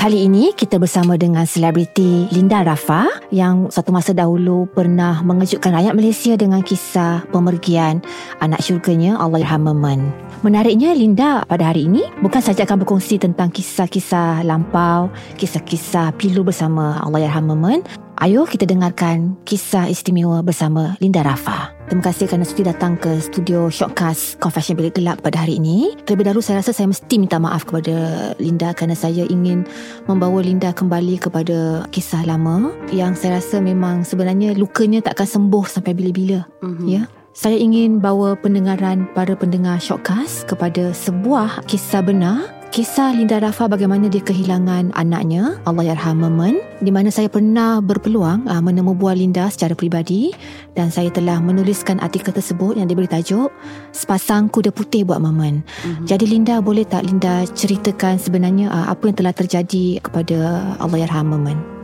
Kali ini kita bersama dengan selebriti Linda Rafa yang satu masa dahulu pernah mengejutkan rakyat Malaysia dengan kisah pemergian anak syurganya Allahyarham Memen. Menariknya Linda pada hari ini bukan saja akan berkongsi tentang kisah-kisah lampau, kisah-kisah pilu bersama Allahyarham Memen. Ayo kita dengarkan kisah istimewa bersama Linda Rafa. Terima kasih kerana sudi datang ke studio Shockcast Confession Bilik Gelap pada hari ini. Terlebih dahulu saya rasa saya mesti minta maaf kepada Linda kerana saya ingin membawa Linda kembali kepada kisah lama yang saya rasa memang sebenarnya lukanya tak akan sembuh sampai bila-bila. Mm-hmm. Ya. Saya ingin bawa pendengaran para pendengar Shockcast kepada sebuah kisah benar Kisah Linda Rafa bagaimana dia kehilangan anaknya, Allah Yarham Memen, di mana saya pernah berpeluang uh, menemu buah Linda secara peribadi dan saya telah menuliskan artikel tersebut yang diberi tajuk Sepasang Kuda Putih Buat Memen. Mm-hmm. Jadi Linda boleh tak Linda ceritakan sebenarnya uh, apa yang telah terjadi kepada Allah Yarham Memen?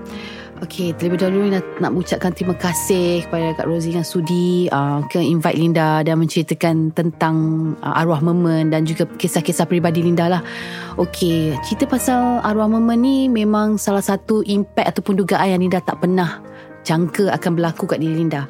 Okey, terlebih dahulu nak, nak mengucapkan terima kasih kepada Kak Rosie yang sudi uh, ke invite Linda dan menceritakan tentang uh, arwah Memen dan juga kisah-kisah peribadi Linda lah. Okey, cerita pasal arwah Memen ni memang salah satu impact ataupun dugaan yang Linda tak pernah jangka akan berlaku kat diri Linda.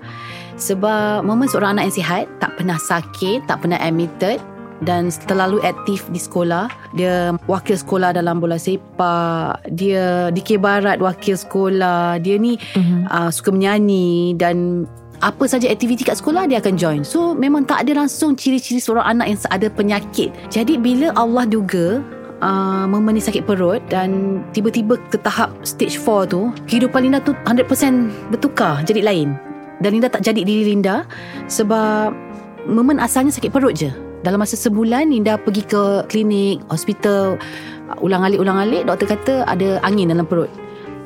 Sebab Memen seorang anak yang sihat, tak pernah sakit, tak pernah admitted dan terlalu aktif di sekolah. Dia wakil sekolah dalam bola sepak. Dia di Barat wakil sekolah. Dia ni uh-huh. uh, suka menyanyi dan apa saja aktiviti kat sekolah dia akan join. So memang tak ada langsung ciri-ciri seorang anak yang ada penyakit. Jadi bila Allah duga uh, memeni sakit perut dan tiba-tiba ke tahap stage 4 tu, kehidupan Linda tu 100% bertukar jadi lain. Dan Linda tak jadi diri Linda sebab Memen asalnya sakit perut je dalam masa sebulan Linda pergi ke klinik, hospital ulang-alik ulang-alik doktor kata ada angin dalam perut.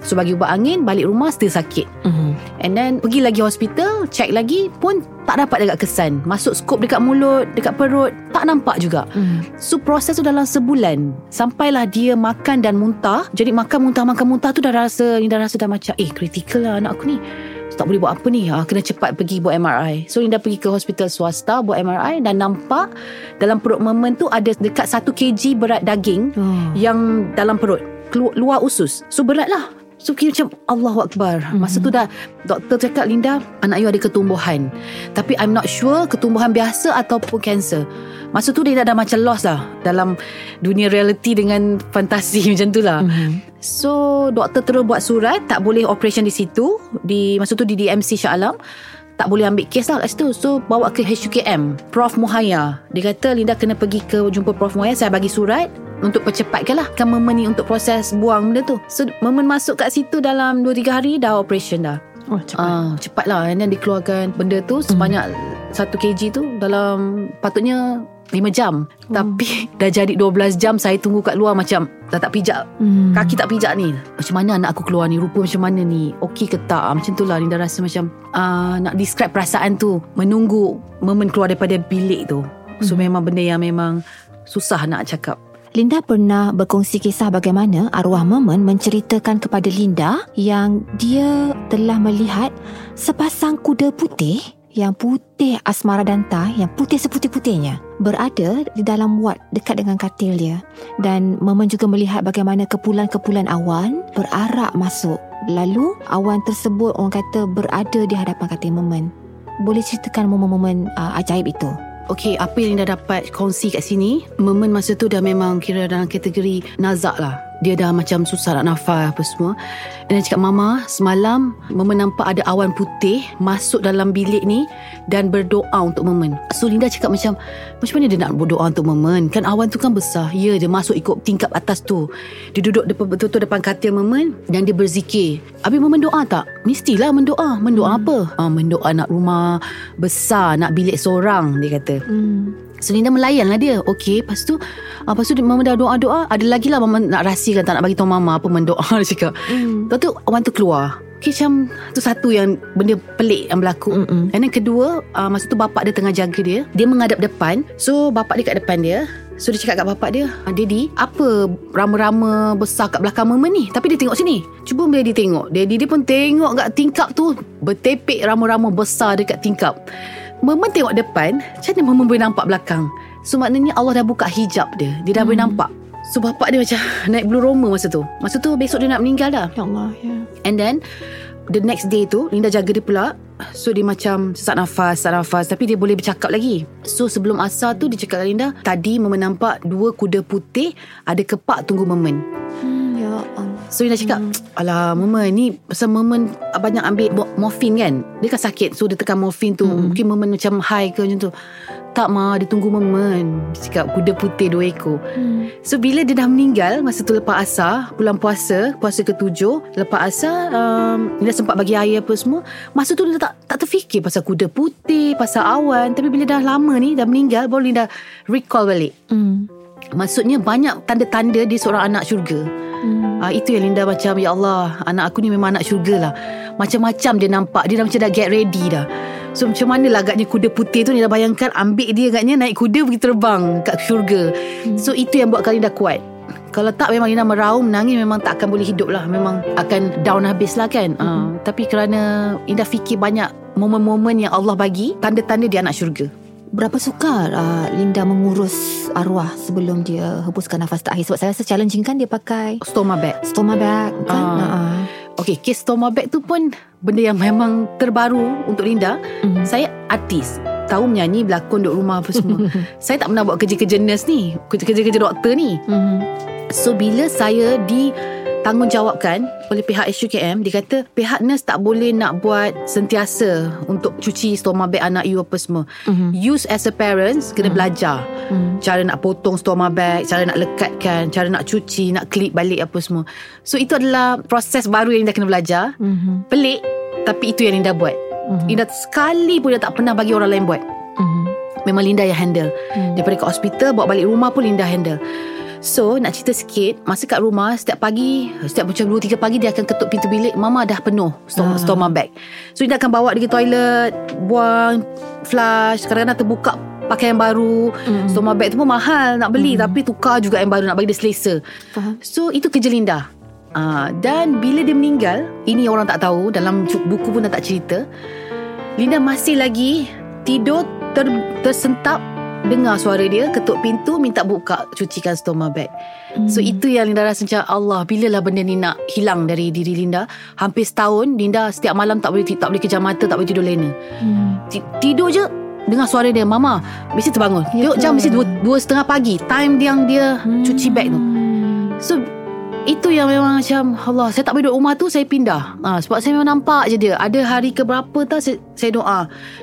So bagi ubat angin balik rumah still sakit. Mm-hmm. And then pergi lagi hospital, check lagi pun tak dapat dekat kesan. Masuk skop dekat mulut, dekat perut, tak nampak juga. Mm. So proses tu dalam sebulan sampailah dia makan dan muntah. Jadi makan muntah makan muntah tu dah rasa ni dah rasa dah macam eh critical lah anak aku ni tak boleh buat apa ni. Ha, kena cepat pergi buat MRI so Linda pergi ke hospital swasta buat MRI dan nampak dalam perut Memen tu ada dekat 1 kg berat daging hmm. yang dalam perut. Keluar luar usus. So berat lah So kira macam Allah Akbar. Mm-hmm. Masa tu dah Doktor cakap Linda Anak you ada ketumbuhan. Tapi I'm not sure Ketumbuhan biasa Ataupun kanser Masa tu dia dah, dah macam lost lah Dalam Dunia reality Dengan fantasi macam tu lah. Mm-hmm. So Doktor terus buat surat Tak boleh operation di situ. Di Masa tu di DMC Shah Alam tak boleh ambil kes lah kat situ. So bawa ke HUKM Prof Muhaya Dia kata Linda kena pergi ke Jumpa Prof Muhaya Saya bagi surat untuk percepatkan lah kan Memen ni untuk proses buang benda tu. So Memen masuk kat situ dalam 2-3 hari dah operation dah. Oh cepat. Uh, Cepat lah And then dikeluarkan benda tu Sebanyak mm. 1 kg tu Dalam Patutnya 5 jam. Oh. Tapi Dah jadi 12 jam Saya tunggu kat luar macam Dah tak pijak. Mm. Kaki tak pijak ni. Macam mana anak aku keluar ni? Rupa macam mana ni? Okey ke tak? Ah, Macam tu lah. Linda rasa macam uh, Nak describe perasaan tu. Menunggu Moment keluar daripada bilik tu. So mm. memang benda yang memang Susah nak cakap Linda pernah berkongsi kisah bagaimana arwah Memen menceritakan kepada Linda yang dia telah melihat sepasang kuda putih yang putih asmara danta yang putih seputih-putihnya berada di dalam wad dekat dengan katil dia. Dan Memen juga melihat bagaimana kepulan-kepulan awan berarak masuk. Lalu awan tersebut orang kata berada di hadapan katil Memen boleh ceritakan momen-momen uh, ajaib itu Okay, apa yang dah dapat kongsi kat sini, momen masa tu dah memang kira dalam kategori nazak lah. Dia dah macam susah nak nafas apa semua Dan dia cakap Mama semalam Mama nampak ada awan putih Masuk dalam bilik ni Dan berdoa untuk Memen So Linda cakap macam Macam mana dia nak berdoa untuk Memen Kan awan tu kan besar Ya dia masuk ikut tingkap atas tu Dia duduk depan, betul-betul depan katil Memen Dan dia berzikir Habis Memen doa tak? Mestilah mendoa Mendoa hmm. apa? Ah, mendoa nak rumah besar Nak bilik seorang Dia kata Hmm. So Linda melayan lah dia. Okay Lepas tu uh, Lepas tu dia- Mama dah doa-doa Ada lagi lah Mama nak rahsiakan Tak nak bagi tahu Mama Apa mendoa Dia cakap. Hmm. Lepas tu Awan tu keluar. Okay macam Tu satu yang Benda pelik yang berlaku. Mm-mm. And then kedua uh, Masa tu bapak dia tengah jaga dia. Dia menghadap depan. So bapak dia kat depan dia. So dia cakap kat bapak dia "Ah, Daddy Apa rama-rama besar kat belakang mama ni? Tapi dia tengok sini. Cuba Daddy tengok. Daddy dia pun tengok kat tingkap tu. Bertepek rama-rama besar dekat tingkap Mama tengok depan Macam mana Mama boleh nampak belakang? So maknanya Allah dah buka hijab dia. Dia dah boleh nampak. So bapak dia macam Naik bulu roma masa tu. Masa tu besok dia nak meninggal dah. Ya Allah, ya. And then The next day tu Linda jaga dia pula. So dia macam Sesak nafas Sesak nafas. Tapi dia boleh bercakap lagi. So sebelum asar tu Dia cakap dengan Linda Tadi Mama nampak Dua kuda putih Ada kepak tunggu Memen Hmm. So Linda cakap Alah Mama ni Pasal Memen Banyak ambil mo- morfin kan? Dia kan sakit So dia tekan morfin tu. Hmm. Mungkin Memen macam high ke macam tu. Tak ma Dia tunggu Memen Dia cakap kuda putih dua ekor. Hmm. So bila dia dah meninggal Masa tu lepas asar Bulan puasa Puasa ketujuh Lepas asar um, Dia sempat bagi air apa semua Masa tu dia tak tak terfikir Pasal kuda putih Pasal awan. Tapi bila dah lama ni Dah meninggal Baru dia dah recall balik. Hmm. Maksudnya banyak tanda-tanda Dia seorang anak syurga. Hmm. Ah Itu yang Linda macam Ya Allah Anak aku ni memang anak syurga lah. Macam-macam dia nampak. Dia dah macam dah get ready dah. So macam mana lah agaknya kuda putih tu Ni. Dah bayangkan Ambil dia agaknya Naik kuda pergi terbang Kat syurga. So itu yang buatkan Linda kuat. Kalau tak memang Linda meraung Menangis. Memang tak akan boleh hidup lah. Memang akan down habis lah kan. Ah, Tapi kerana Linda fikir banyak Momen-momen yang Allah bagi Tanda-tanda dia anak syurga Berapa sukar uh, Linda mengurus arwah sebelum dia hembuskan nafas terakhir? Sebab saya rasa challenging kan dia pakai Stoma bag stoma bag kan? Ah. Uh-uh. Okay kes stoma bag tu pun Benda yang memang terbaru Untuk Linda Mhm. Saya artis Tahu menyanyi Berlakon duduk rumah apa semua Saya tak pernah buat kerja-kerja nurse ni Kerja-kerja doktor ni Mhm. So bila saya ditanggungjawabkan oleh pihak SUKM Dia kata pihak nurse tak boleh nak buat sentiasa Untuk cuci stoma bag anak you apa semua Mhm. Use as a parents kena belajar Mhm. Cara nak potong stoma bag Cara nak lekatkan Cara nak cuci Nak clip balik apa semua So itu adalah proses baru yang Linda kena belajar Mhm. Pelik Tapi itu yang Linda buat Mhm. Linda sekali pun dia tak pernah bagi orang lain buat Mhm. Memang Linda yang handle Hmm. Daripada ke hospital Bawa balik rumah pun Linda handle So nak cerita sikit Masa kat rumah Setiap pagi Setiap macam 2-3 pagi Dia akan ketuk pintu bilik Mama dah penuh stoma, Ah. stoma bag So Linda akan bawa dia ke toilet Buang Flush Kadang-kadang terbuka Pakai yang baru Mm. Stoma bag tu pun mahal Nak beli Tapi tukar juga yang baru Nak bagi dia selesa Faham. So itu kerja Linda uh, Dan bila dia meninggal Ini orang tak tahu Dalam buku pun dah tak cerita Linda masih lagi Tidur ter, tersentap Dengar suara dia Ketuk pintu Minta buka Cucikan stoma bag So itu yang Linda rasa macam Allah Bilalah benda ni nak hilang Dari diri Linda Hampir setahun Linda setiap malam Tak boleh tak boleh kejam mata Tak boleh tidur lena Hmm. Ti- Tidur je Dengar suara dia Mama Mesti terbangun Ya Tengok jam ke? mesti dua, dua setengah pagi Time yang dia Cuci bag tu Hmm. So itu yang memang macam Allah saya tak boleh duduk rumah tu saya pindah. Ha, sebab saya memang nampak je dia. Ada hari ke berapa tak saya, saya doa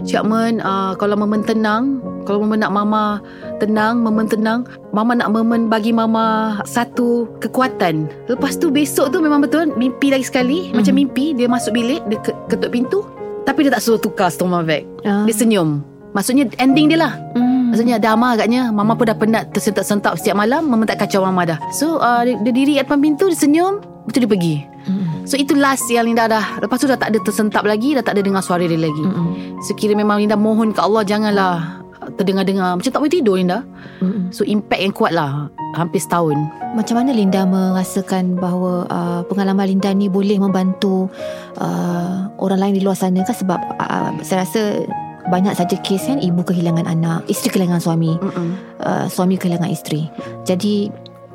Cik Men uh, kalau Memen tenang kalau Memen nak Mama tenang Memen tenang Mama nak Memen bagi Mama satu kekuatan. Lepas tu besok tu memang betul mimpi lagi sekali. Macam mimpi dia masuk bilik dia ke- ketuk pintu tapi dia tak suruh tukar stoma bag. Ah. dia senyum. Maksudnya ending dia lah. Hmm. Maksudnya dah lama agaknya Mama pun dah penat Tersentak-sentak setiap malam Mama tak kacau Mama dah. So uh, dia, dia diri kat depan pintu Dia senyum Betul dia pergi. Hmm. So itu last yang Linda dah. Lepas tu dah tak ada tersentap lagi Dah tak ada dengar suara dia lagi. Hmm. So kira memang Linda mohon ke Allah Janganlah Terdengar-dengar. Macam tak boleh tidur Linda. Hmm. So impact yang kuat lah Hampir setahun. Macam mana Linda merasakan bahawa uh, pengalaman Linda ni boleh membantu uh, orang lain di luar sana? Kan sebab uh, saya rasa banyak saja kes kan ibu kehilangan anak, isteri kehilangan suami, Mm-mm. uh, suami kehilangan isteri. Jadi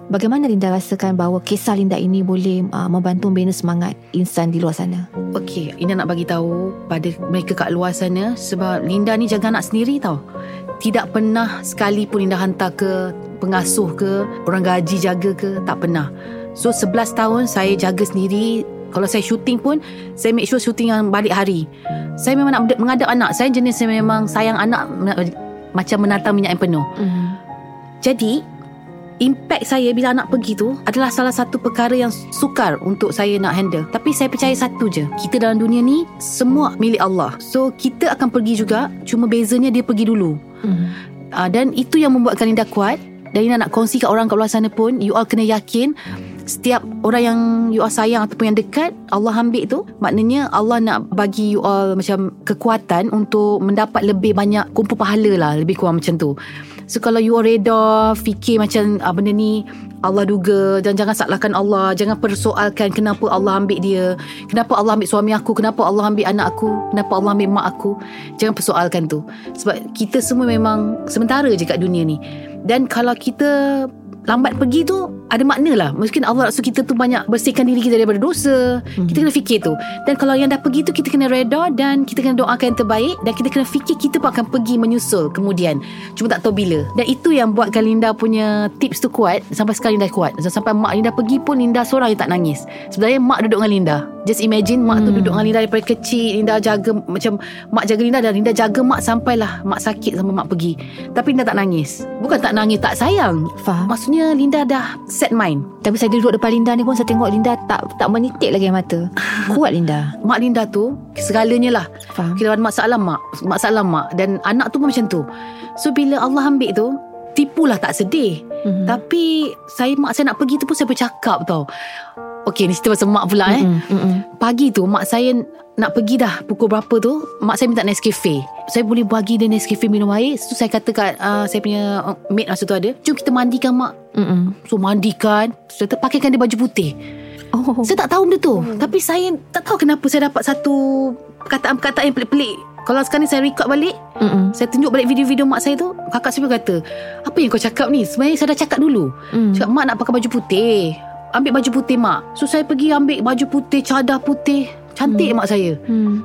bagaimana Linda rasakan bahawa kisah Linda ini boleh uh, membantu membina semangat insan di luar sana? Okay Linda nak bagi tahu Pada mereka kat luar sana Sebab Linda ni jaga anak sendiri tau Tidak pernah sekali pun Linda hantar ke Pengasuh ke Orang gaji jaga ke Tak pernah So 11 tahun saya jaga sendiri kalau saya syuting pun Saya make sure syuting yang balik hari. Saya memang nak mengadap anak. Saya jenis saya memang sayang anak Macam menatang minyak yang penuh. Mm. Jadi Impact saya bila anak pergi tu Adalah salah satu perkara yang sukar Untuk saya nak handle. Tapi saya percaya satu je. Kita dalam dunia ni Semua milik Allah. So kita akan pergi juga. Cuma bezanya dia pergi dulu. Mm. uh, Dan itu yang membuatkan Linda kuat. Dan Linda nak kongsi kat orang kat luar sana pun You all kena yakin Setiap orang yang you all sayang Ataupun yang dekat Allah ambil tu. Maknanya Allah nak bagi you all Macam kekuatan Untuk mendapat lebih banyak Kumpul pahala lah Lebih kurang macam tu. So kalau you all reda Fikir macam ah, Benda ni Allah duga Dan jangan salahkan Allah Jangan persoalkan Kenapa Allah ambil dia Kenapa Allah ambil suami aku Kenapa Allah ambil anak aku Kenapa Allah ambil mak aku. Jangan persoalkan tu. Sebab kita semua memang Sementara je kat dunia ni. Dan kalau kita Lambat pergi tu Ada makna lah Mungkin Allah suruh kita tu Banyak bersihkan diri kita Daripada dosa hmm. Kita kena fikir tu. Dan kalau yang dah pergi tu Kita kena reda Dan kita kena doakan yang terbaik Dan kita kena fikir Kita pun akan pergi menyusul Kemudian. Cuma tak tahu bila. Dan itu yang buatkan Linda punya Tips tu kuat Sampai sekarang Linda kuat. Sampai mak Linda pergi pun Linda seorang yang tak nangis. Sebenarnya mak duduk dengan Linda. Just imagine Mak hmm. tu duduk dengan Linda Daripada kecil Linda jaga Macam Mak jaga Linda Dan Linda jaga mak Sampailah Mak sakit Sampai mak pergi. Tapi Linda tak nangis. Bukan tak nangis Tak sayang. Faham. Maksudnya Linda dah set mind. Tapi saya duduk depan Linda ni pun Saya tengok Linda tak tak menitik lagi air mata. Kuat Linda. Mak Linda tu Segalanya lah. Faham. Kira ada masalah mak Masalah mak. Dan anak tu pun macam tu. So bila Allah ambil tu Tipulah tak sedih. Mhm. Tapi Saya mak saya nak pergi tu pun Saya bercakap tau. Okay ni cerita pasal mak pula eh. Mm-mm, mm-mm. Pagi tu mak saya nak pergi dah pukul berapa tu mak saya minta Nescafe. Saya boleh bagi dia Nescafe minum air. So saya kata kat uh, saya punya mate masa tu ada. Jom kita mandikan mak Mm-mm. so mandikan. Saya pakaikan dia baju putih. Oh. Saya tak tahu benda tu. Tapi saya tak tahu kenapa saya dapat satu perkataan-perkataan yang pelik-pelik. Kalau sekarang ni saya record balik Mm-mm. saya tunjuk balik video-video mak saya tu kakak saya kata apa yang kau cakap ni? Sebenarnya saya dah cakap dulu. Mm. Cakap mak nak pakai baju putih. Ambil baju putih mak. So saya pergi ambil baju putih Cadar putih. Cantik mak saya. Hmm.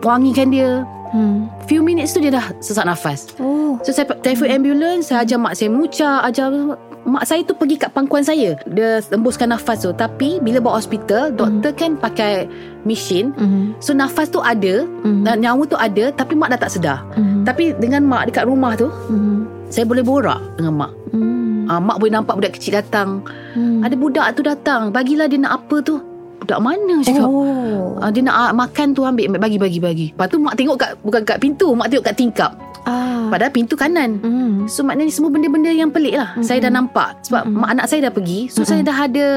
Wangikan dia. Hmm. Few minutes tu dia dah sesak nafas. Oh. So saya telefon ambulans Saya ajar mak saya mucak Ajar Mak saya tu pergi kat pangkuan saya Dia tembuskan nafas tu Tapi bila bawa hospital Doktor kan pakai Mesin Mm-hmm. So nafas tu ada. Dan nyawa tu ada Tapi mak dah tak sedar Mm-hmm. Tapi dengan mak dekat rumah tu Mm-hmm. Saya boleh borak dengan mak Mm-hmm. Ah, Mak boleh nampak budak kecil datang Hmm. Ada budak tu datang Bagilah dia nak apa tu Budak mana cakap Oh. Ah, dia nak ah, makan tu ambil ambil, bagi bagi bagi. Lepas tu mak tengok kat bukan kat pintu, mak tengok kat tingkap. Ah. Padahal pintu kanan. Hmm. So maknanya semua benda-benda yang pelik lah. Mm-hmm. Saya dah nampak. Sebab mak anak saya dah pergi. So mm-hmm. saya dah ada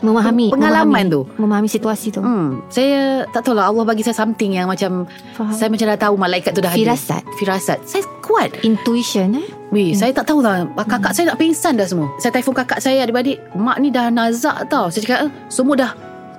Memahami Pengalaman memahami, tu. Memahami situasi tu. Hmm, Saya tak tahu lah Allah bagi saya something yang macam Faham. Saya macam dah tahu malaikat tu dah Firasat. ada Firasat. Saya kuat. Intuition eh? Weh, saya tak tahu lah Kakak saya nak pingsan dah semua. Saya telefon kakak saya adik-adik. Mak ni dah nazak tau. Saya cakap eh, Semua dah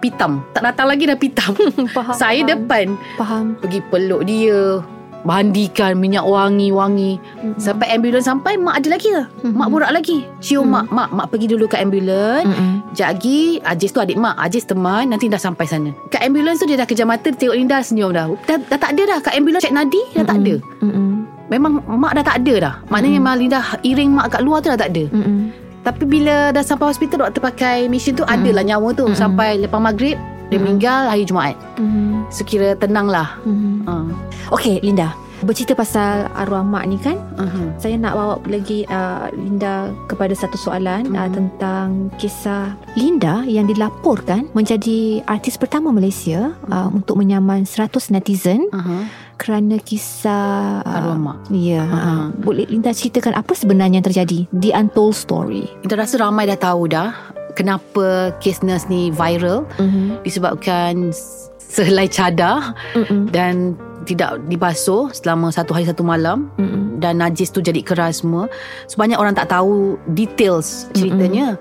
pitam. Tak datang lagi dah pitam. Faham, Saya faham. depan. Faham. Pergi peluk dia Mandikan minyak wangi-wangi Mm-mm. Sampai ambulans sampai Mak ada lagi lah Mhm. Mak borak lagi Cium Mm. mak Mak mak pergi dulu kat ambulans. Sekejap lagi Ajis tu adik mak Ajis teman Nanti dah sampai sana Kat ambulans tu dia dah kejam mata Dia tengok Linda senyum dah dah, dah tak ada dah Kat ambulans cek nadi Dah tak ada Mm-mm. Memang mak dah tak ada dah Maknanya Mm. memang Linda Iring mak kat luar tu dah tak ada Mm-mm. Tapi bila dah sampai hospital Doktor pakai mesin tu Mm. Adalah nyawa tu Mm-mm. Sampai lepas maghrib Dia Mm. meninggal hari Jumaat Mm-mm. Sekira tenang lah Mm-mm. uh. Okay Linda Bercerita pasal arwah mak ni kan uh-huh. Saya nak bawa lagi uh, Linda kepada satu soalan Mhm. uh, Tentang kisah Linda yang dilaporkan Menjadi artis pertama Malaysia uh, Untuk menyaman 100 netizen Uh-huh. Kerana kisah Arwah mak Ya Boleh Linda ceritakan Apa sebenarnya yang terjadi The untold story Kita rasa ramai dah tahu dah Kenapa kes nurse ni viral mm-hmm. Disebabkan Sehelai cadar Mm-mm. Dan tidak dibasuh Selama satu hari satu malam. Mm-mm. Dan najis tu jadi keras semua. So banyak orang tak tahu Details ceritanya.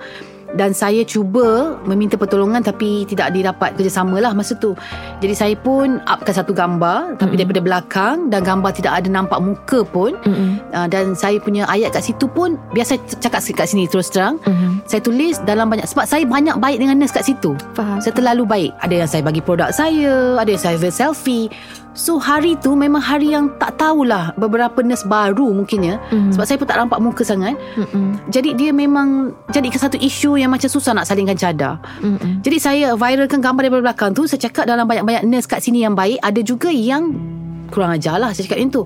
Dan saya cuba Meminta pertolongan Tapi tidak didapat kerjasama lah Masa tu. Jadi saya pun Upkan satu gambar Tapi Mm-mm. daripada belakang Dan gambar tidak ada nampak muka pun. Mm-mm. uh, Dan saya punya ayat kat situ pun Biasa cakap kat sini terus terang. Mm-mm. Saya tulis dalam banyak Sebab saya banyak baik dengan nurse kat situ. Faham. Saya terlalu baik. Ada yang saya bagi produk saya Ada yang saya selfie So hari tu memang hari yang tak tahulah beberapa nurse baru mungkinnya Mhm. sebab saya pun tak nampak muka sangat. Mm-mm. Jadi dia memang jadi satu isu yang macam susah nak salingkan cadar. Mm-mm. Jadi saya viralkan gambar daripada belakang tu Saya cakap dalam banyak-banyak nurse kat sini yang baik Ada juga yang kurang ajar lah saya cakap macam tu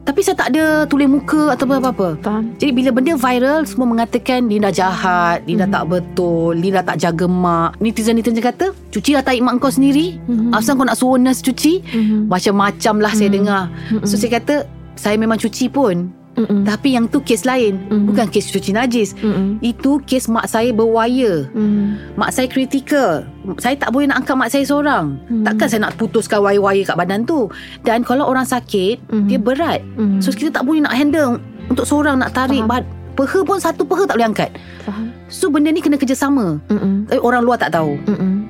Tapi saya tak ada tulis muka atau apa-apa Faham. Jadi bila benda viral Semua mengatakan Linda jahat Linda tak betul Linda tak jaga mak Netizen-netizen kata Cuci lah tahi mak kau sendiri Mhm. Asal kau nak suruh nurse cuci Mhm. Macam-macam lah saya dengar So Mhm. saya kata Saya memang cuci pun Mm-mm. Tapi yang tu kes lain Mhm. Bukan kes cuci najis Mm-mm. Itu kes mak saya berwire Mm. Mak saya kritikal Saya tak boleh nak angkat mak saya seorang Hmm. Takkan saya nak putuskan wire-wire kat badan tu Dan kalau orang sakit Hmm. Dia berat Hmm. So kita tak boleh nak handle Untuk seorang nak tarik Faham. bad, Peha pun satu peha tak boleh angkat Faham. So benda ni kena kerjasama Mm-mm. Tapi orang luar tak tahu Mm-mm.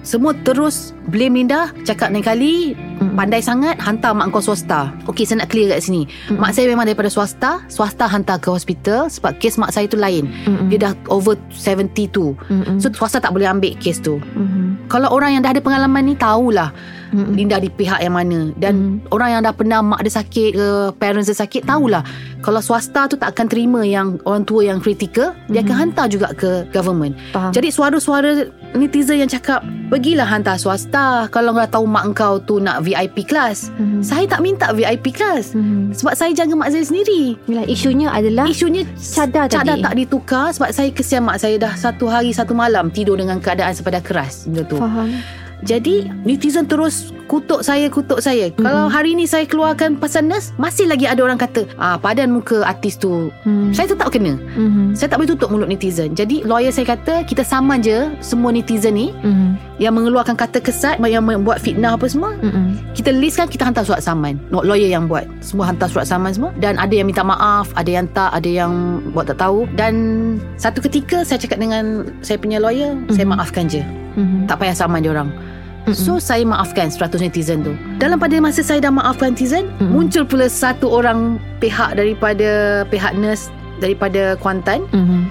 Semua terus blame Linda Cakap lain kali Mm. Pandai sangat Hantar mak kau swasta Okey saya nak clear kat sini Mm. Mak saya memang daripada swasta Swasta hantar ke hospital Sebab kes mak saya tu lain Mm-mm. Dia dah over 72 Mm-mm. So swasta tak boleh ambil kes tu Mm-mm. kalau orang yang dah ada pengalaman ni tahulah Mm-mm. Linda di pihak yang mana dan Mm. orang yang dah pernah mak dia sakit ke parents dia sakit tahulah kalau swasta tu tak akan terima yang orang tua yang kritikal dia akan hantar juga ke government. Faham. Jadi suara-suara netizen yang cakap pergilah hantar swasta kalau kau tahu mak kau tu nak VIP kelas. Mhm. Saya tak minta VIP kelas Mhm. sebab saya jaga mak saya sendiri. Yalah, isunya adalah Isunya cadar cadar tadi. tak ditukar sebab saya kesian mak saya dah satu hari satu malam tidur dengan keadaan sepadan keras benda tu. Faham. Jadi netizen terus kutuk saya kutuk saya. Mm-hmm. Kalau hari ni saya keluarkan pasal nurse masih lagi ada orang kata ah padan muka artis tu. Hmm. Saya tetap kena. Mhm. Saya tak boleh tutup mulut netizen. Jadi lawyer saya kata kita sama je semua netizen ni Mhm. yang mengeluarkan kata kesat yang membuat fitnah apa semua. Mhm. Kita listkan kita hantar surat saman. No, lawyer yang buat. Semua hantar surat saman semua dan ada yang minta maaf, ada yang tak, ada yang buat tak tahu dan satu ketika saya cakap dengan saya punya lawyer, mm-hmm. saya Mhm. maafkan je. Mhm. Tak payah saman dia orang. Mm-mm. So saya maafkan 100 netizen tu Dalam pada masa saya dah maafkan netizen Mm-mm. Muncul pula satu orang Pihak daripada Pihak nurse Daripada Kuantan Mhm.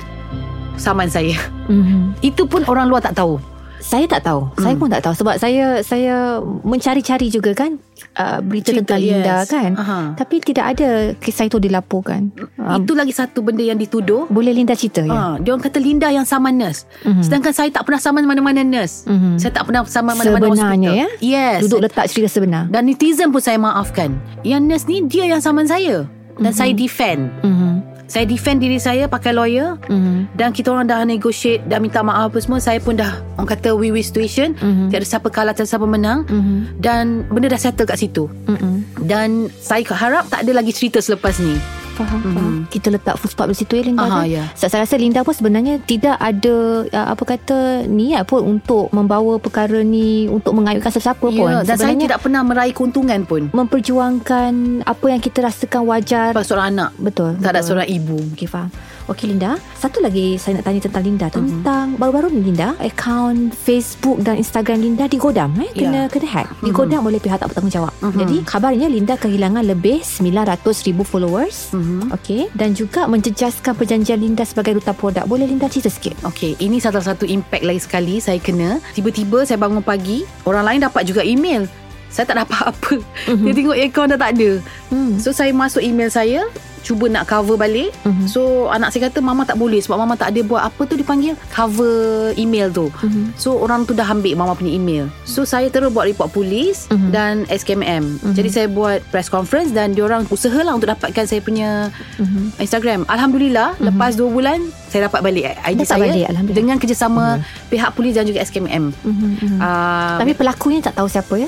Saman saya Mhm. Itu pun orang luar tak tahu Saya tak tahu. Saya Hmm. pun tak tahu sebab saya saya mencari-cari juga kan uh, berita Cerita, tentang Linda kan. Aha. Tapi tidak ada kisah itu dilaporkan. Uh, Itu lagi satu benda yang dituduh boleh Linda cerita ya. Ha, dia orang kata Linda yang saman nurse. Mhm. Sedangkan saya tak pernah saman mana-mana nurse. Mhm. Saya tak pernah saman mana-mana Sebenarnya hospital. ya? Yes. Duduk letak cerita sebenar. Dan netizen pun saya maafkan. Yang nurse ni dia yang saman saya. Dan saya defend. Mhm. Saya defend diri saya pakai lawyer. Mhm. Dan kita orang dah negotiate Dah minta maaf apa semua Saya pun dah Orang kata win-win situation Mhm. Tiada siapa kalah Tiada siapa menang Mhm. Dan benda dah settle kat situ Mhm. Dan saya harap Tak ada lagi cerita selepas ni Faham, faham. Kita letak full stop di situ ya Linda Aha, kan? ya. Sebab saya rasa Linda pun sebenarnya tidak ada uh, apa kata niat pun untuk membawa perkara ni untuk mengayuhkan sesiapa pun. ya, Dan saya sebenarnya tidak pernah meraih keuntungan pun memperjuangkan apa yang kita rasakan wajar. Sebab seorang anak Betul. Tak ada betul. seorang ibu Okey faham Okey Linda Satu lagi saya nak tanya tentang Linda Mhm. Tentang Baru-baru ni Linda Akaun Facebook dan Instagram Linda digodam eh? Kena, Ya. kena hack Mhm. Digodam oleh pihak tak bertanggungjawab Mhm. Jadi kabarnya Linda kehilangan lebih 900 ribu followers Mhm. Okey Dan juga menjejaskan perjanjian Linda sebagai duta produk Boleh Linda cerita sikit? Okey, ini salah satu impact lagi sekali saya kena. Tiba-tiba saya bangun pagi, orang lain dapat juga email. Saya tak dapat apa. Mhm. Dia tengok akaun dah tak ada. Hmm. So saya masuk email saya, cuba nak cover balik. Mhm. So anak saya kata mama tak boleh sebab mama tak ada buat apa tu dipanggil cover email tu. Mhm. So orang tu dah ambil mama punya email. So saya terus buat report polis Mhm. dan SKMM. Jadi saya buat press conference dan diorang usahalah untuk dapatkan saya punya Mhm. Instagram. Alhamdulillah lepas 2 bulan saya dapat balik ID Dapat saya balik, dengan kerjasama pihak polis dan juga SKMM. Mhm, mhm. Uh, Tapi pelakunya tak tahu siapa ya?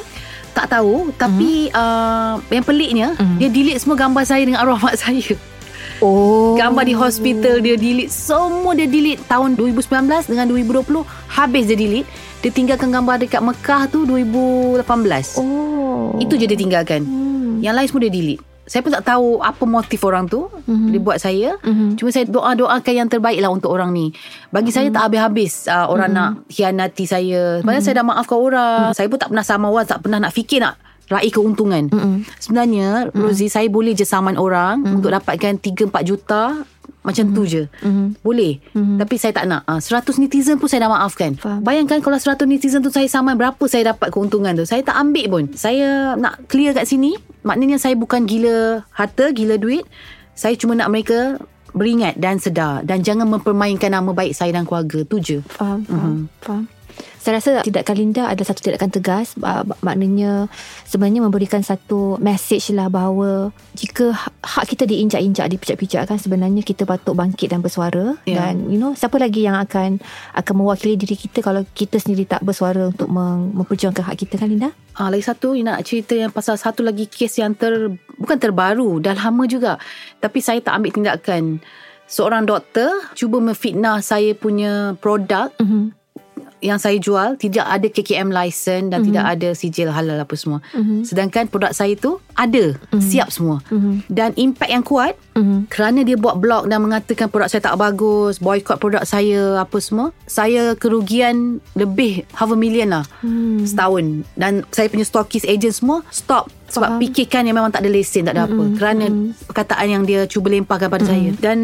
Tak tahu tapi uh, yang peliknya Mhm. dia delete semua gambar saya dengan arwah mak saya. Oh. Gambar di hospital dia delete Semua dia delete. Tahun 2019 dengan 2020 Habis dia delete. Dia tinggalkan gambar dekat Mekah tu 2018 Oh. Itu je dia tinggalkan. Hmm. Yang lain semua dia delete Saya pun tak tahu Apa motif orang tu Mhm. Dia buat saya Mhm. Cuma saya doa-doakan yang terbaik lah untuk orang ni. Bagi saya tak habis-habis uh, orang nak hianati saya. Padahal saya dah maafkan orang. Saya pun tak pernah sama orang, tak pernah nak fikir nak raih keuntungan. Mhm. Sebenarnya Rosie saya boleh je saman orang untuk dapatkan 3 4 juta Macam tu je. Mhm. Boleh. Tapi saya tak nak. Uh, 100 netizen pun saya dah maafkan. Faham. Bayangkan kalau 100 netizen tu Saya saman berapa saya dapat keuntungan tu? Saya tak ambil pun. Saya nak clear kat sini. Maknanya saya bukan gila harta Gila duit. Saya cuma nak mereka Beringat dan sedar. Dan jangan mempermainkan nama baik saya dan keluarga. Tu je. Faham, faham, faham. Saya rasa tindakan Linda adalah satu tindakan tegas. Uh, maknanya sebenarnya memberikan satu message lah bahawa jika ha- hak kita diinjak-injak, dipijak-pijak kan sebenarnya kita patut bangkit dan bersuara. Ya. Dan you know siapa lagi yang akan akan mewakili diri kita kalau kita sendiri tak bersuara untuk mem- memperjuangkan hak kita kan Linda? Ah, lagi satu you nak cerita yang pasal satu lagi kes yang ter bukan terbaru dah lama juga tapi saya tak ambil tindakan seorang doktor cuba memfitnah saya punya produk Mm-hmm. Yang saya jual tidak ada KKM license dan mm-hmm. tidak ada sijil halal apa semua. Mhm. Sedangkan produk saya tu ada mm-hmm. siap semua. Mhm. Dan impact yang kuat Mhm. kerana dia buat blog dan mengatakan produk saya tak bagus, boycott produk saya apa semua, saya kerugian lebih half a million lah Hmm. setahun. Dan saya punya stockist agent semua stop sebab Faham. fikirkan yang memang tak ada lesen, tak ada apa. Kerana perkataan yang dia cuba lemparkan pada saya. Dan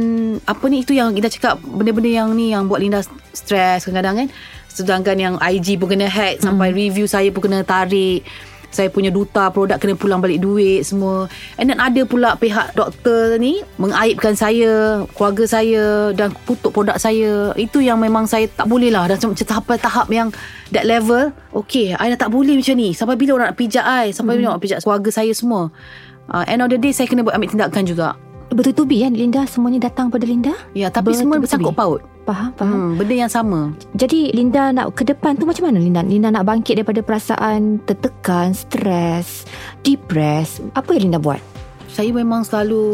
apa ni itu yang kita cakap benda-benda yang ni yang buat Linda stres kadang-kadang kan. Sedangkan yang IG pun kena hack sampai review saya pun kena tarik. Saya punya duta produk kena pulang balik duit semua. And then ada pula pihak doktor ni mengaibkan saya, keluarga saya dan putuk produk saya. Itu yang memang saya tak boleh lah. Dah macam tahap-tahap yang that level. Okay, I dah tak boleh macam ni. Sampai bila orang nak pijak I? Sampai bila orang nak pijak keluarga saya semua? Uh, end of the day, saya kena buat ambil tindakan juga. Bertubi kan Linda semuanya datang pada Linda? Ya, tapi semua Bertubi-tubi. bersangkut paut. Faham, faham. Hmm, benda yang sama. Jadi Linda nak ke depan tu macam mana Linda? Linda nak bangkit daripada perasaan tertekan, stres, depres. Apa yang Linda buat? Saya memang selalu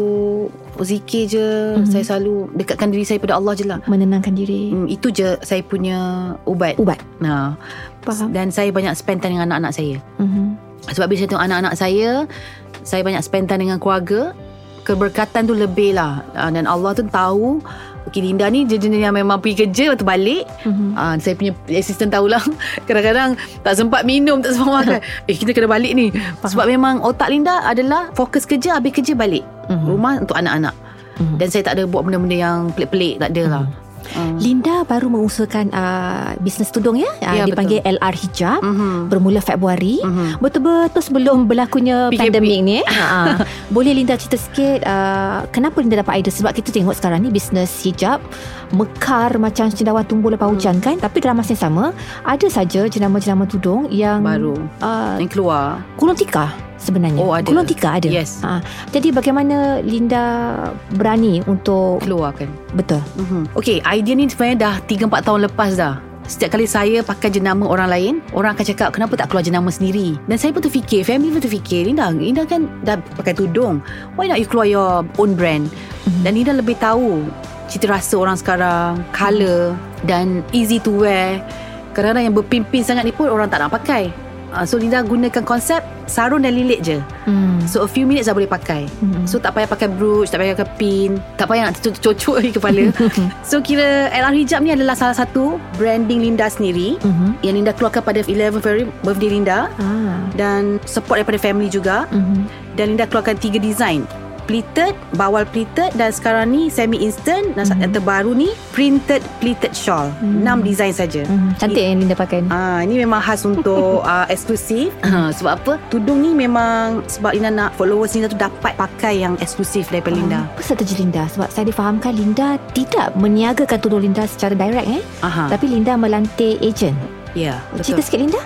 zikir je. Mm-hmm. Saya selalu dekatkan diri saya pada Allah je lah. Menenangkan diri. Hmm, itu je saya punya ubat. Ubat. Nah, Faham. dan saya banyak spend time dengan anak-anak saya. Mm-hmm. Sebab bila saya tengok anak-anak saya, saya banyak spend time dengan keluarga. Keberkatan tu lebih lah. Ah, Dan Allah tu tahu, okay, Linda ni jenis yang memang pergi kerja lepas tu balik. Mhm. Ah, saya punya assistant tahulah. Kadang-kadang tak sempat minum, tak sempat makan. eh, kita kena balik ni. Sebab memang otak Linda adalah fokus kerja, habis kerja balik. Mhm. Rumah untuk anak-anak. Mhm. Dan saya tak ada buat benda-benda yang pelik-pelik. Tak ada lah. Ah. Linda baru mengusulkan uh, bisnes tudung ya, uh, Ya, dipanggil LR Hijab Mhm. bermula Februari. Mhm. Betul-betul sebelum berlakunya PKP. pandemik ni. eh. Ha, Boleh Linda cerita sikit uh, kenapa Linda dapat idea sebab kita tengok sekarang ni bisnes hijab mekar macam cendawan tumbuh lepas hujan kan tapi dalam masa yang sama ada saja jenama-jenama tudung yang Baru. uh, Yang keluar. gulung tikar sebenarnya. Oh, ada. Gulung tikar ada. Yes. Ha, jadi bagaimana Linda berani untuk Keluarkan. betul. Mm-hmm. Okay, idea ni sebenarnya dah 3-4 tahun lepas dah. Setiap kali saya pakai jenama orang lain, orang akan cakap kenapa tak keluar jenama sendiri. Dan saya pun terfikir, family pun terfikir, Linda, Linda kan dah pakai tudung. Why not you keluar your own brand? Mm-hmm. Dan Linda lebih tahu cita rasa orang sekarang, colour dan easy to wear. Kadang-kadang yang berpimpin sangat ni pun orang tak nak pakai. Uh, so Linda gunakan konsep sarung dan lilit je. Hmm. So a few minutes dah boleh pakai Hmm. So tak payah pakai brooch Tak payah pakai pin Tak payah nak cocok di kepala So kira LR Hijab ni adalah salah satu Branding Linda sendiri Mhm. Yang Linda keluarkan pada 11 February Birthday Linda Ah. Dan support daripada family juga Mhm. Dan Linda keluarkan tiga design Pleated Bawal pleated Dan sekarang ni Semi instant Dan Mhm. yang terbaru ni Printed pleated shawl Enam design saja Mhm. Cantik yang Linda pakai. Ah, ini memang khas untuk uh, eksklusif. Ha, sebab apa? Tudung ni memang sebab Linda nak followers Linda tu dapat pakai yang eksklusif daripada Linda. Apa strategi Linda? Sebab saya difahamkan Linda tidak meniagakan tudung Linda secara direct eh. Aha. Tapi Linda melantik ejen. ya, Cerita betul. sikit Linda.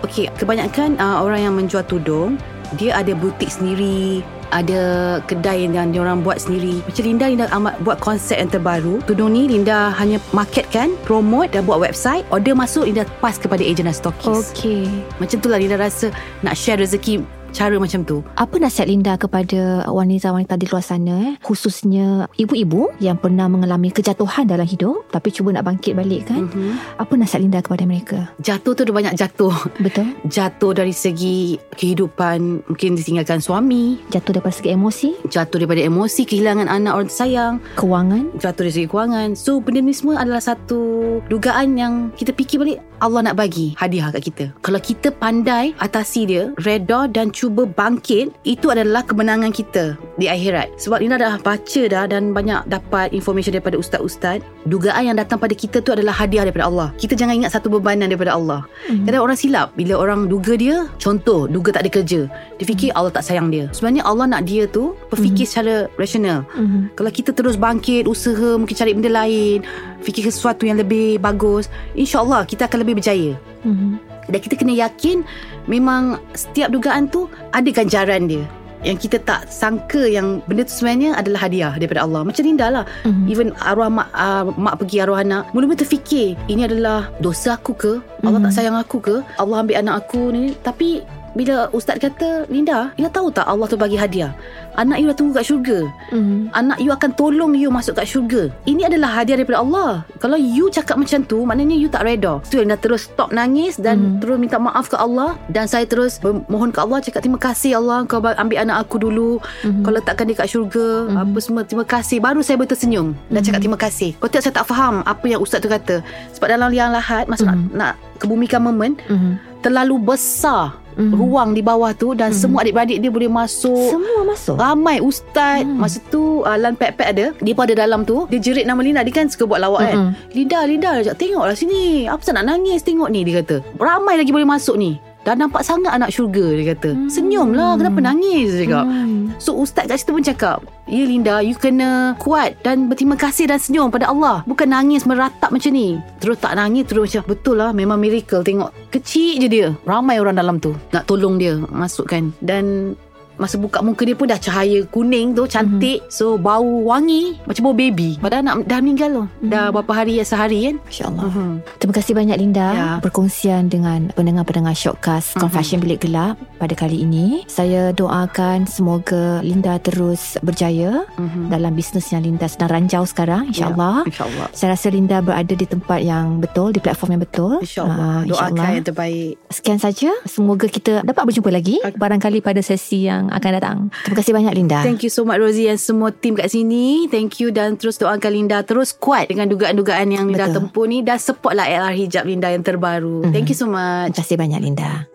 Okey, kebanyakan uh, orang yang menjual tudung, dia ada butik sendiri, ada kedai yang dia orang buat sendiri. Macam Linda, Linda amat buat konsep yang terbaru. Tudung ni Linda hanya marketkan, promote dan buat website. Order masuk Linda pass kepada ejen dan stokis. Okey. Macam tu lah Linda rasa nak share rezeki cara macam tu. Apa nasihat Linda kepada wanita-wanita di luar sana eh? Khususnya ibu-ibu yang pernah mengalami kejatuhan dalam hidup tapi cuba nak bangkit balik kan? Mm-hmm. Apa nasihat Linda kepada mereka? Jatuh tu ada banyak jatuh. Betul? Jatuh dari segi kehidupan, mungkin ditinggalkan suami, Jatuh daripada segi emosi, jatuh daripada emosi, kehilangan anak orang tersayang, kewangan. jatuh dari segi kewangan. So benda ni semua adalah satu dugaan yang kita fikir balik Allah nak bagi hadiah kat kita. Kalau kita pandai atasi dia, reda dan cuba bangkit itu adalah kemenangan kita di akhirat. Sebab Lina dah baca dah dan banyak dapat information daripada ustaz-ustaz. Dugaan yang datang pada kita tu adalah hadiah daripada Allah. Kita jangan ingat satu bebanan daripada Allah. Hmm. Kadang orang silap bila orang duga dia, contoh duga tak ada kerja. Dia fikir hmm. Allah tak sayang dia. Sebenarnya Allah nak dia tu berfikir hmm. secara rasional. Hmm. Kalau kita terus bangkit, usaha, mungkin cari benda lain, fikir sesuatu yang lebih bagus, insya-Allah kita akan lebih berjaya. Hmm. Dan kita kena yakin memang setiap dugaan tu ada ganjaran dia yang kita tak sangka yang benda tu sebenarnya adalah hadiah daripada Allah. Macam Linda lah. Mm-hmm. Even arwah mak, uh, mak pergi arwah anak. Mula-mula terfikir, ini adalah dosa aku ke? Allah mm-hmm. tak sayang aku ke? Allah ambil anak aku ni. Tapi bila ustaz kata Linda Linda tahu tak Allah tu bagi hadiah anak you dah tunggu kat syurga mm-hmm. anak you akan tolong you masuk kat syurga ini adalah hadiah daripada Allah kalau you cakap macam tu maknanya you tak reda tu Linda terus stop nangis dan mm-hmm. terus minta maaf ke Allah dan saya terus mohon ke Allah cakap terima kasih Allah kau ambil anak aku dulu mm-hmm. kau letakkan dia kat syurga mm-hmm. apa semua terima kasih baru saya boleh tersenyum dan mm-hmm. cakap terima kasih kau tak saya tak faham apa yang ustaz tu kata sebab dalam liang lahat masa mm-hmm. nak, nak kebumikan momen mm-hmm. terlalu besar mm. ruang di bawah tu dan mm. semua adik-beradik dia boleh masuk. Semua masuk. Ramai ustaz. Mm. Masa tu uh, lan pek-pek ada. Dia pada dalam tu dia jerit nama Linda dia kan suka buat lawak mm-hmm. kan. Linda, Linda, tengoklah sini. Apa nak nangis tengok ni dia kata. Ramai lagi boleh masuk ni. Dah nampak sangat anak syurga dia kata. Hmm. Senyum lah kenapa nangis dia cakap. Hmm. So ustaz kat situ pun cakap, "Ya Linda, you kena kuat dan berterima kasih dan senyum pada Allah. Bukan nangis meratap macam ni." Terus tak nangis terus macam, "Betul lah, memang miracle tengok. Kecil je dia. Ramai orang dalam tu nak tolong dia masukkan." Dan Masa buka muka dia pun dah cahaya kuning tu Cantik mm-hmm. So bau wangi Macam bau baby Padahal nak, dah meninggal tu mm-hmm. Dah berapa hari ya sehari kan InsyaAllah mm-hmm. Terima kasih banyak Linda ya. Perkongsian dengan pendengar-pendengar Shortcast mm-hmm. Confession Bilik Gelap Pada kali ini Saya doakan Semoga Linda terus berjaya mm-hmm. Dalam bisnes yang Linda sedang ranjau sekarang InsyaAllah ya. InsyaAllah Saya rasa Linda berada di tempat yang betul Di platform yang betul InsyaAllah uh, Doakan yang terbaik Sekian saja Semoga kita dapat berjumpa lagi okay. Barangkali pada sesi yang akan datang. Terima kasih banyak Linda. Thank you so much Rosie dan semua tim kat sini. Thank you dan terus doakan Linda terus kuat dengan dugaan-dugaan yang Linda Betul. tempuh ni dan supportlah LR Hijab Linda yang terbaru. Mm-hmm. Thank you so much. Terima kasih banyak Linda.